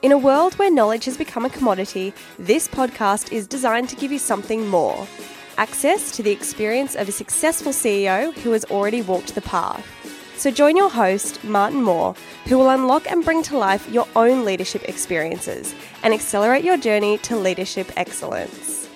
In a world where knowledge has become a commodity, this podcast is designed to give you something more access to the experience of a successful CEO who has already walked the path. So join your host, Martin Moore, who will unlock and bring to life your own leadership experiences and accelerate your journey to leadership excellence.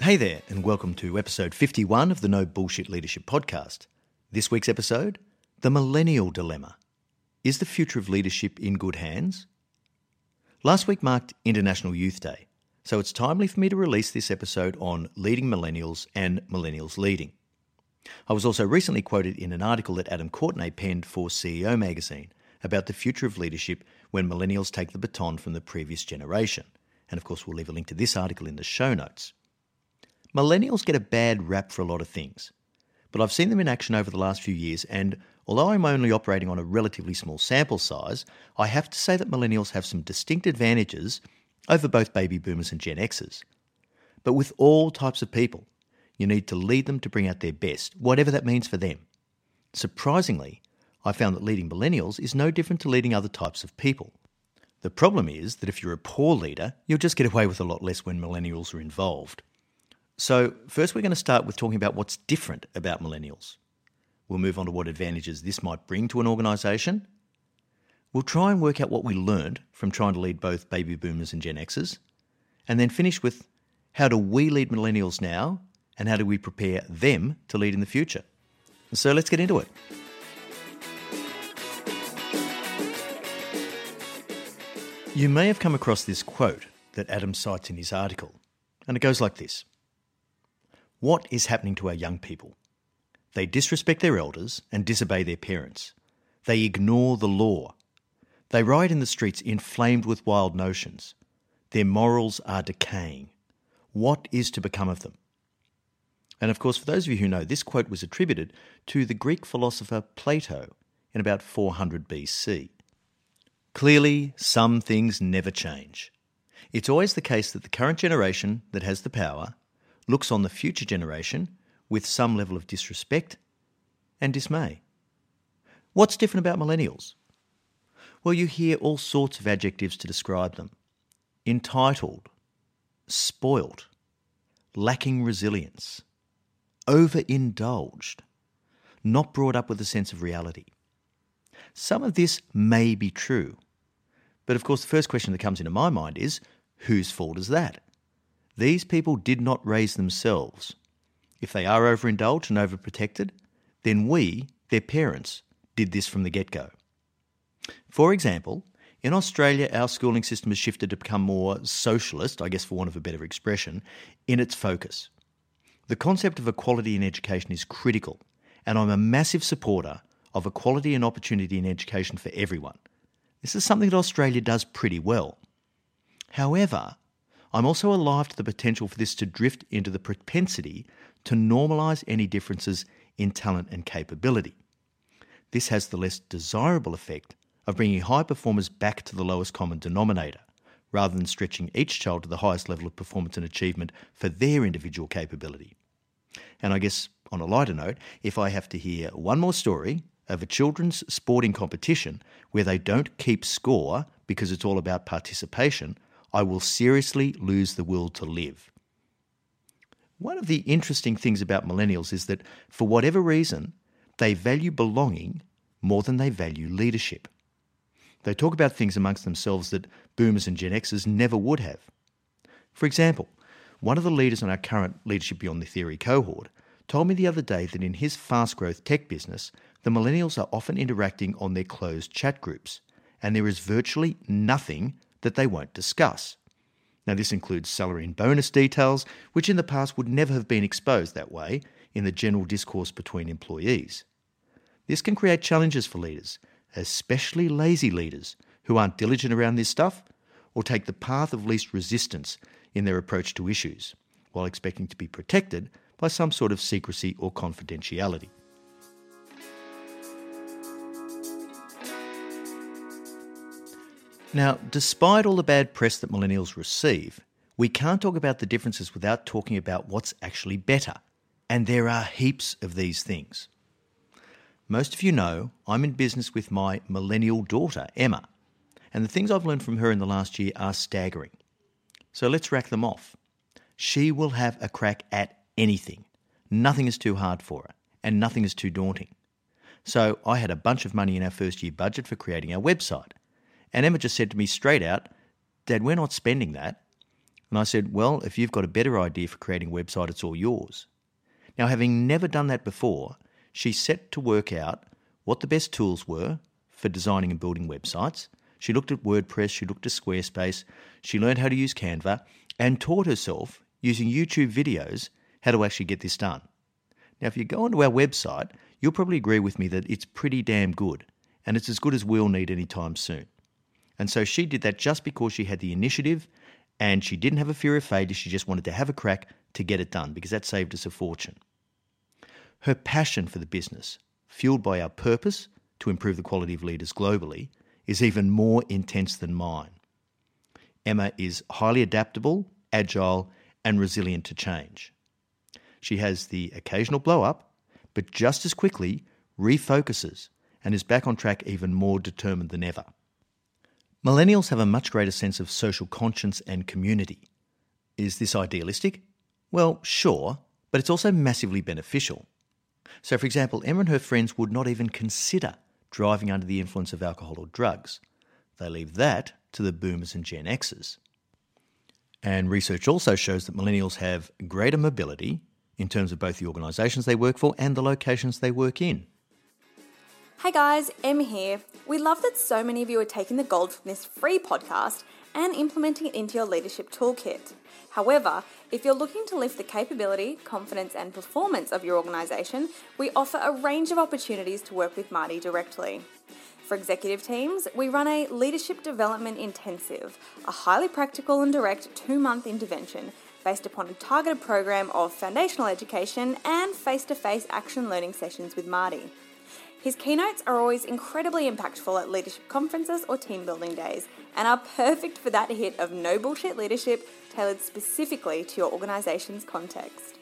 Hey there, and welcome to episode 51 of the No Bullshit Leadership Podcast. This week's episode The Millennial Dilemma. Is the future of leadership in good hands? Last week marked International Youth Day, so it's timely for me to release this episode on leading millennials and millennials leading. I was also recently quoted in an article that Adam Courtenay penned for CEO magazine about the future of leadership when millennials take the baton from the previous generation. And of course, we'll leave a link to this article in the show notes. Millennials get a bad rap for a lot of things, but I've seen them in action over the last few years, and Although I'm only operating on a relatively small sample size, I have to say that millennials have some distinct advantages over both baby boomers and Gen Xers. But with all types of people, you need to lead them to bring out their best, whatever that means for them. Surprisingly, I found that leading millennials is no different to leading other types of people. The problem is that if you're a poor leader, you'll just get away with a lot less when millennials are involved. So, first, we're going to start with talking about what's different about millennials. We'll move on to what advantages this might bring to an organisation. We'll try and work out what we learned from trying to lead both baby boomers and Gen Xers. And then finish with how do we lead millennials now and how do we prepare them to lead in the future? So let's get into it. You may have come across this quote that Adam cites in his article, and it goes like this What is happening to our young people? They disrespect their elders and disobey their parents. They ignore the law. They ride in the streets inflamed with wild notions. Their morals are decaying. What is to become of them? And of course, for those of you who know, this quote was attributed to the Greek philosopher Plato in about 400 BC. Clearly, some things never change. It's always the case that the current generation that has the power looks on the future generation with some level of disrespect and dismay. What's different about millennials? Well, you hear all sorts of adjectives to describe them entitled, spoilt, lacking resilience, overindulged, not brought up with a sense of reality. Some of this may be true, but of course, the first question that comes into my mind is whose fault is that? These people did not raise themselves. If they are overindulged and overprotected, then we, their parents, did this from the get go. For example, in Australia, our schooling system has shifted to become more socialist, I guess for want of a better expression, in its focus. The concept of equality in education is critical, and I'm a massive supporter of equality and opportunity in education for everyone. This is something that Australia does pretty well. However, I'm also alive to the potential for this to drift into the propensity to normalise any differences in talent and capability. This has the less desirable effect of bringing high performers back to the lowest common denominator, rather than stretching each child to the highest level of performance and achievement for their individual capability. And I guess, on a lighter note, if I have to hear one more story of a children's sporting competition where they don't keep score because it's all about participation, I will seriously lose the will to live. One of the interesting things about millennials is that, for whatever reason, they value belonging more than they value leadership. They talk about things amongst themselves that boomers and Gen Xers never would have. For example, one of the leaders on our current Leadership Beyond the Theory cohort told me the other day that in his fast growth tech business, the millennials are often interacting on their closed chat groups, and there is virtually nothing that they won't discuss. Now, this includes salary and bonus details, which in the past would never have been exposed that way in the general discourse between employees. This can create challenges for leaders, especially lazy leaders who aren't diligent around this stuff or take the path of least resistance in their approach to issues, while expecting to be protected by some sort of secrecy or confidentiality. Now, despite all the bad press that millennials receive, we can't talk about the differences without talking about what's actually better. And there are heaps of these things. Most of you know I'm in business with my millennial daughter, Emma, and the things I've learned from her in the last year are staggering. So let's rack them off. She will have a crack at anything. Nothing is too hard for her, and nothing is too daunting. So I had a bunch of money in our first year budget for creating our website. And Emma just said to me straight out, Dad, we're not spending that. And I said, Well, if you've got a better idea for creating a website, it's all yours. Now, having never done that before, she set to work out what the best tools were for designing and building websites. She looked at WordPress, she looked at Squarespace, she learned how to use Canva, and taught herself using YouTube videos how to actually get this done. Now, if you go onto our website, you'll probably agree with me that it's pretty damn good, and it's as good as we'll need anytime soon. And so she did that just because she had the initiative and she didn't have a fear of failure. She just wanted to have a crack to get it done because that saved us a fortune. Her passion for the business, fueled by our purpose to improve the quality of leaders globally, is even more intense than mine. Emma is highly adaptable, agile, and resilient to change. She has the occasional blow up, but just as quickly refocuses and is back on track even more determined than ever. Millennials have a much greater sense of social conscience and community. Is this idealistic? Well, sure, but it's also massively beneficial. So, for example, Emma and her friends would not even consider driving under the influence of alcohol or drugs. They leave that to the boomers and Gen Xers. And research also shows that millennials have greater mobility in terms of both the organisations they work for and the locations they work in. Hey guys, Em here. We love that so many of you are taking the gold from this free podcast and implementing it into your leadership toolkit. However, if you're looking to lift the capability, confidence, and performance of your organisation, we offer a range of opportunities to work with Marty directly. For executive teams, we run a Leadership Development Intensive, a highly practical and direct two month intervention based upon a targeted program of foundational education and face to face action learning sessions with Marty. His keynotes are always incredibly impactful at leadership conferences or team building days and are perfect for that hit of no bullshit leadership tailored specifically to your organisation's context.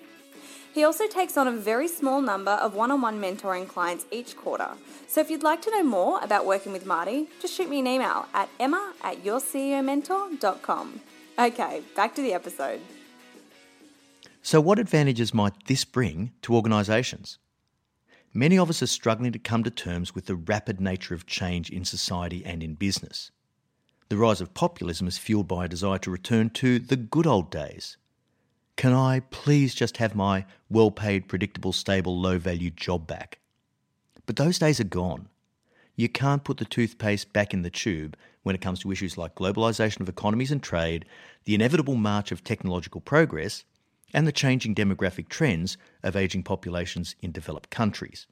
He also takes on a very small number of one on one mentoring clients each quarter. So if you'd like to know more about working with Marty, just shoot me an email at emma at yourceomentor.com. Okay, back to the episode. So, what advantages might this bring to organisations? Many of us are struggling to come to terms with the rapid nature of change in society and in business. The rise of populism is fueled by a desire to return to the good old days. Can I please just have my well paid, predictable, stable, low value job back? But those days are gone. You can't put the toothpaste back in the tube when it comes to issues like globalisation of economies and trade, the inevitable march of technological progress, and the changing demographic trends of ageing populations in developed countries.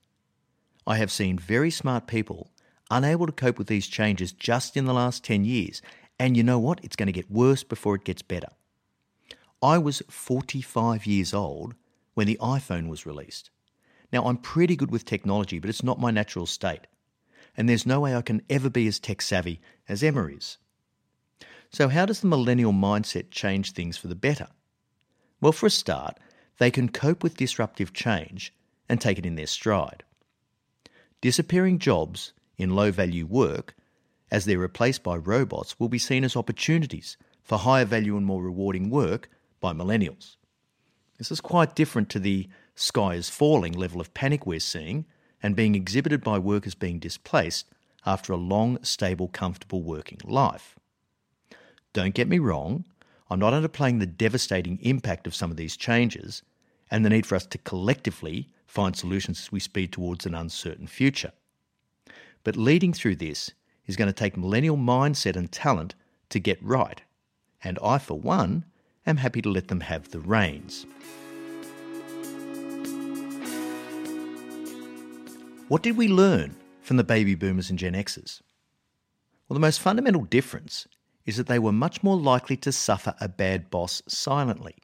I have seen very smart people unable to cope with these changes just in the last 10 years, and you know what? It's going to get worse before it gets better. I was 45 years old when the iPhone was released. Now, I'm pretty good with technology, but it's not my natural state. And there's no way I can ever be as tech savvy as Emma is. So, how does the millennial mindset change things for the better? Well, for a start, they can cope with disruptive change and take it in their stride. Disappearing jobs in low value work, as they're replaced by robots, will be seen as opportunities for higher value and more rewarding work by millennials. This is quite different to the sky is falling level of panic we're seeing and being exhibited by workers being displaced after a long, stable, comfortable working life. Don't get me wrong, I'm not underplaying the devastating impact of some of these changes and the need for us to collectively find solutions as we speed towards an uncertain future. But leading through this is going to take millennial mindset and talent to get right. And I, for one, am happy to let them have the reins. What did we learn from the baby boomers and Gen Xers? Well, the most fundamental difference is that they were much more likely to suffer a bad boss silently.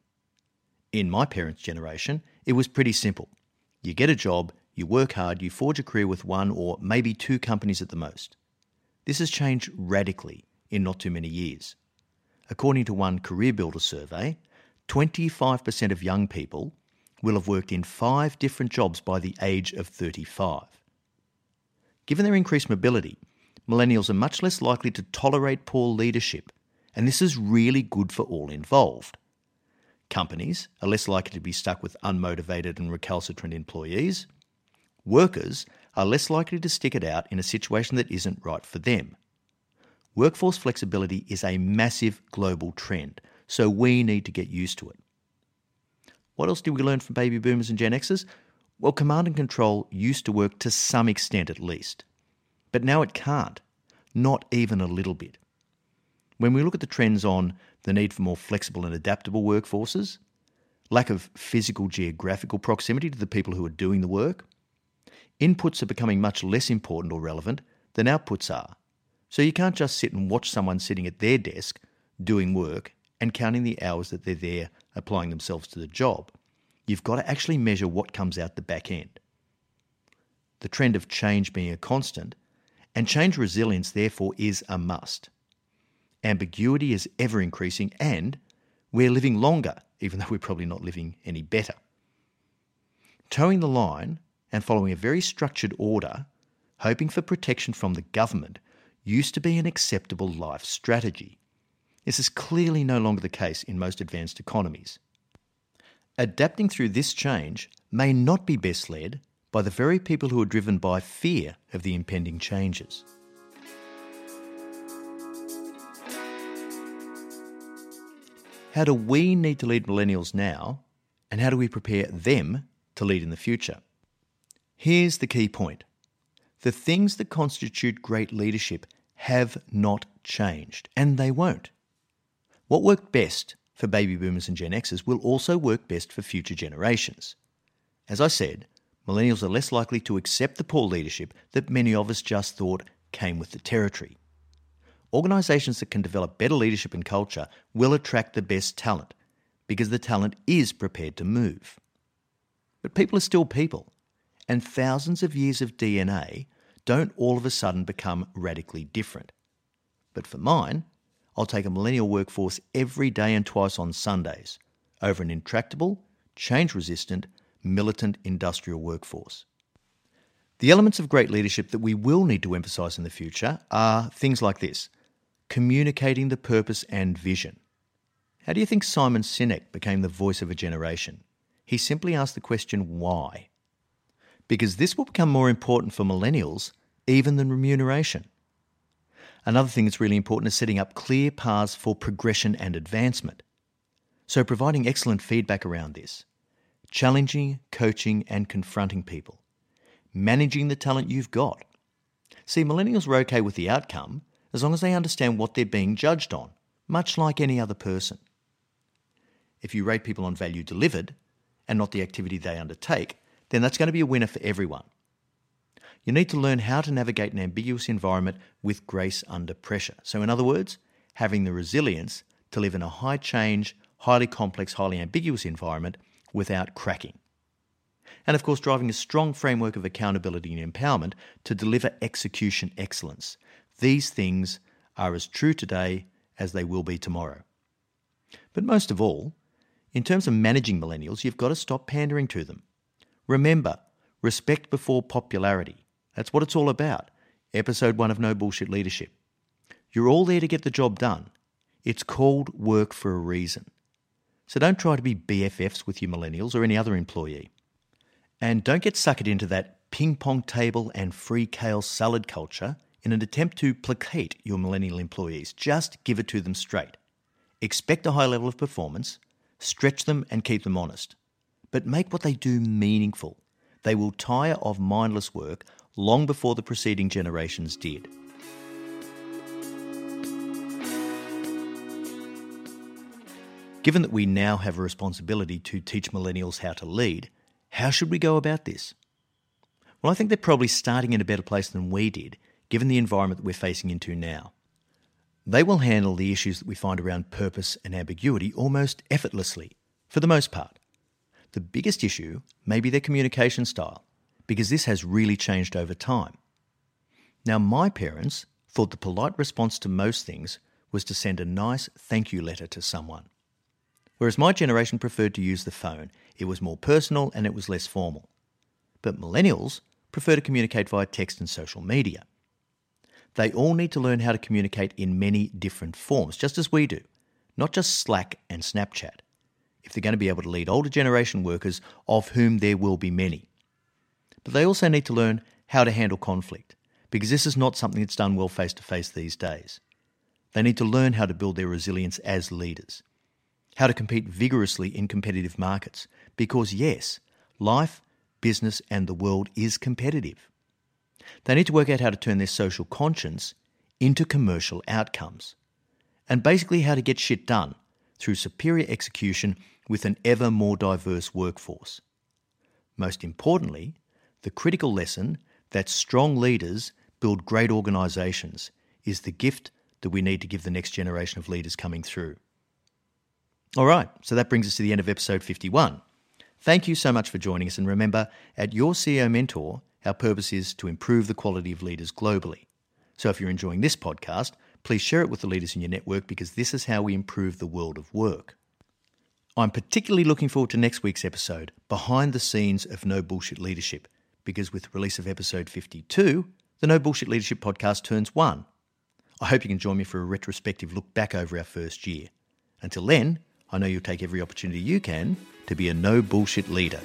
In my parents' generation, it was pretty simple. You get a job, you work hard, you forge a career with one or maybe two companies at the most. This has changed radically in not too many years. According to one Career Builder survey, 25% of young people will have worked in five different jobs by the age of 35. Given their increased mobility, millennials are much less likely to tolerate poor leadership, and this is really good for all involved. Companies are less likely to be stuck with unmotivated and recalcitrant employees. Workers are less likely to stick it out in a situation that isn't right for them. Workforce flexibility is a massive global trend, so we need to get used to it. What else did we learn from baby boomers and Gen Xers? Well, command and control used to work to some extent at least. But now it can't, not even a little bit. When we look at the trends on the need for more flexible and adaptable workforces, lack of physical geographical proximity to the people who are doing the work, inputs are becoming much less important or relevant than outputs are. So you can't just sit and watch someone sitting at their desk doing work and counting the hours that they're there applying themselves to the job. You've got to actually measure what comes out the back end. The trend of change being a constant and change resilience, therefore, is a must. Ambiguity is ever increasing, and we're living longer, even though we're probably not living any better. Toeing the line and following a very structured order, hoping for protection from the government, used to be an acceptable life strategy. This is clearly no longer the case in most advanced economies. Adapting through this change may not be best led by the very people who are driven by fear of the impending changes. How do we need to lead millennials now, and how do we prepare them to lead in the future? Here's the key point the things that constitute great leadership have not changed, and they won't. What worked best for baby boomers and Gen Xers will also work best for future generations. As I said, millennials are less likely to accept the poor leadership that many of us just thought came with the territory. Organisations that can develop better leadership and culture will attract the best talent because the talent is prepared to move. But people are still people, and thousands of years of DNA don't all of a sudden become radically different. But for mine, I'll take a millennial workforce every day and twice on Sundays over an intractable, change resistant, militant industrial workforce. The elements of great leadership that we will need to emphasise in the future are things like this communicating the purpose and vision. How do you think Simon Sinek became the voice of a generation? He simply asked the question, why? Because this will become more important for millennials even than remuneration. Another thing that's really important is setting up clear paths for progression and advancement. So, providing excellent feedback around this, challenging, coaching, and confronting people, managing the talent you've got. See, millennials are okay with the outcome as long as they understand what they're being judged on, much like any other person. If you rate people on value delivered and not the activity they undertake, then that's going to be a winner for everyone. You need to learn how to navigate an ambiguous environment with grace under pressure. So, in other words, having the resilience to live in a high change, highly complex, highly ambiguous environment without cracking. And of course, driving a strong framework of accountability and empowerment to deliver execution excellence. These things are as true today as they will be tomorrow. But most of all, in terms of managing millennials, you've got to stop pandering to them. Remember, respect before popularity. That's what it's all about. Episode one of No Bullshit Leadership. You're all there to get the job done. It's called work for a reason. So don't try to be BFFs with your millennials or any other employee. And don't get suckered into that ping pong table and free kale salad culture in an attempt to placate your millennial employees. Just give it to them straight. Expect a high level of performance, stretch them and keep them honest. But make what they do meaningful. They will tire of mindless work long before the preceding generations did. Given that we now have a responsibility to teach millennials how to lead, how should we go about this? Well, I think they're probably starting in a better place than we did, given the environment that we're facing into now. They will handle the issues that we find around purpose and ambiguity almost effortlessly, for the most part. The biggest issue may be their communication style because this has really changed over time. Now, my parents thought the polite response to most things was to send a nice thank you letter to someone. Whereas my generation preferred to use the phone, it was more personal and it was less formal. But millennials prefer to communicate via text and social media. They all need to learn how to communicate in many different forms, just as we do, not just Slack and Snapchat, if they're going to be able to lead older generation workers, of whom there will be many. But they also need to learn how to handle conflict, because this is not something that's done well face to face these days. They need to learn how to build their resilience as leaders, how to compete vigorously in competitive markets, because yes, life, business, and the world is competitive. They need to work out how to turn their social conscience into commercial outcomes, and basically how to get shit done through superior execution with an ever more diverse workforce. Most importantly, the critical lesson that strong leaders build great organisations is the gift that we need to give the next generation of leaders coming through. All right, so that brings us to the end of episode 51. Thank you so much for joining us, and remember, at Your CEO Mentor, our purpose is to improve the quality of leaders globally. So if you're enjoying this podcast, please share it with the leaders in your network because this is how we improve the world of work. I'm particularly looking forward to next week's episode, Behind the Scenes of No Bullshit Leadership, because with the release of episode 52, the No Bullshit Leadership podcast turns one. I hope you can join me for a retrospective look back over our first year. Until then, I know you'll take every opportunity you can to be a no bullshit leader.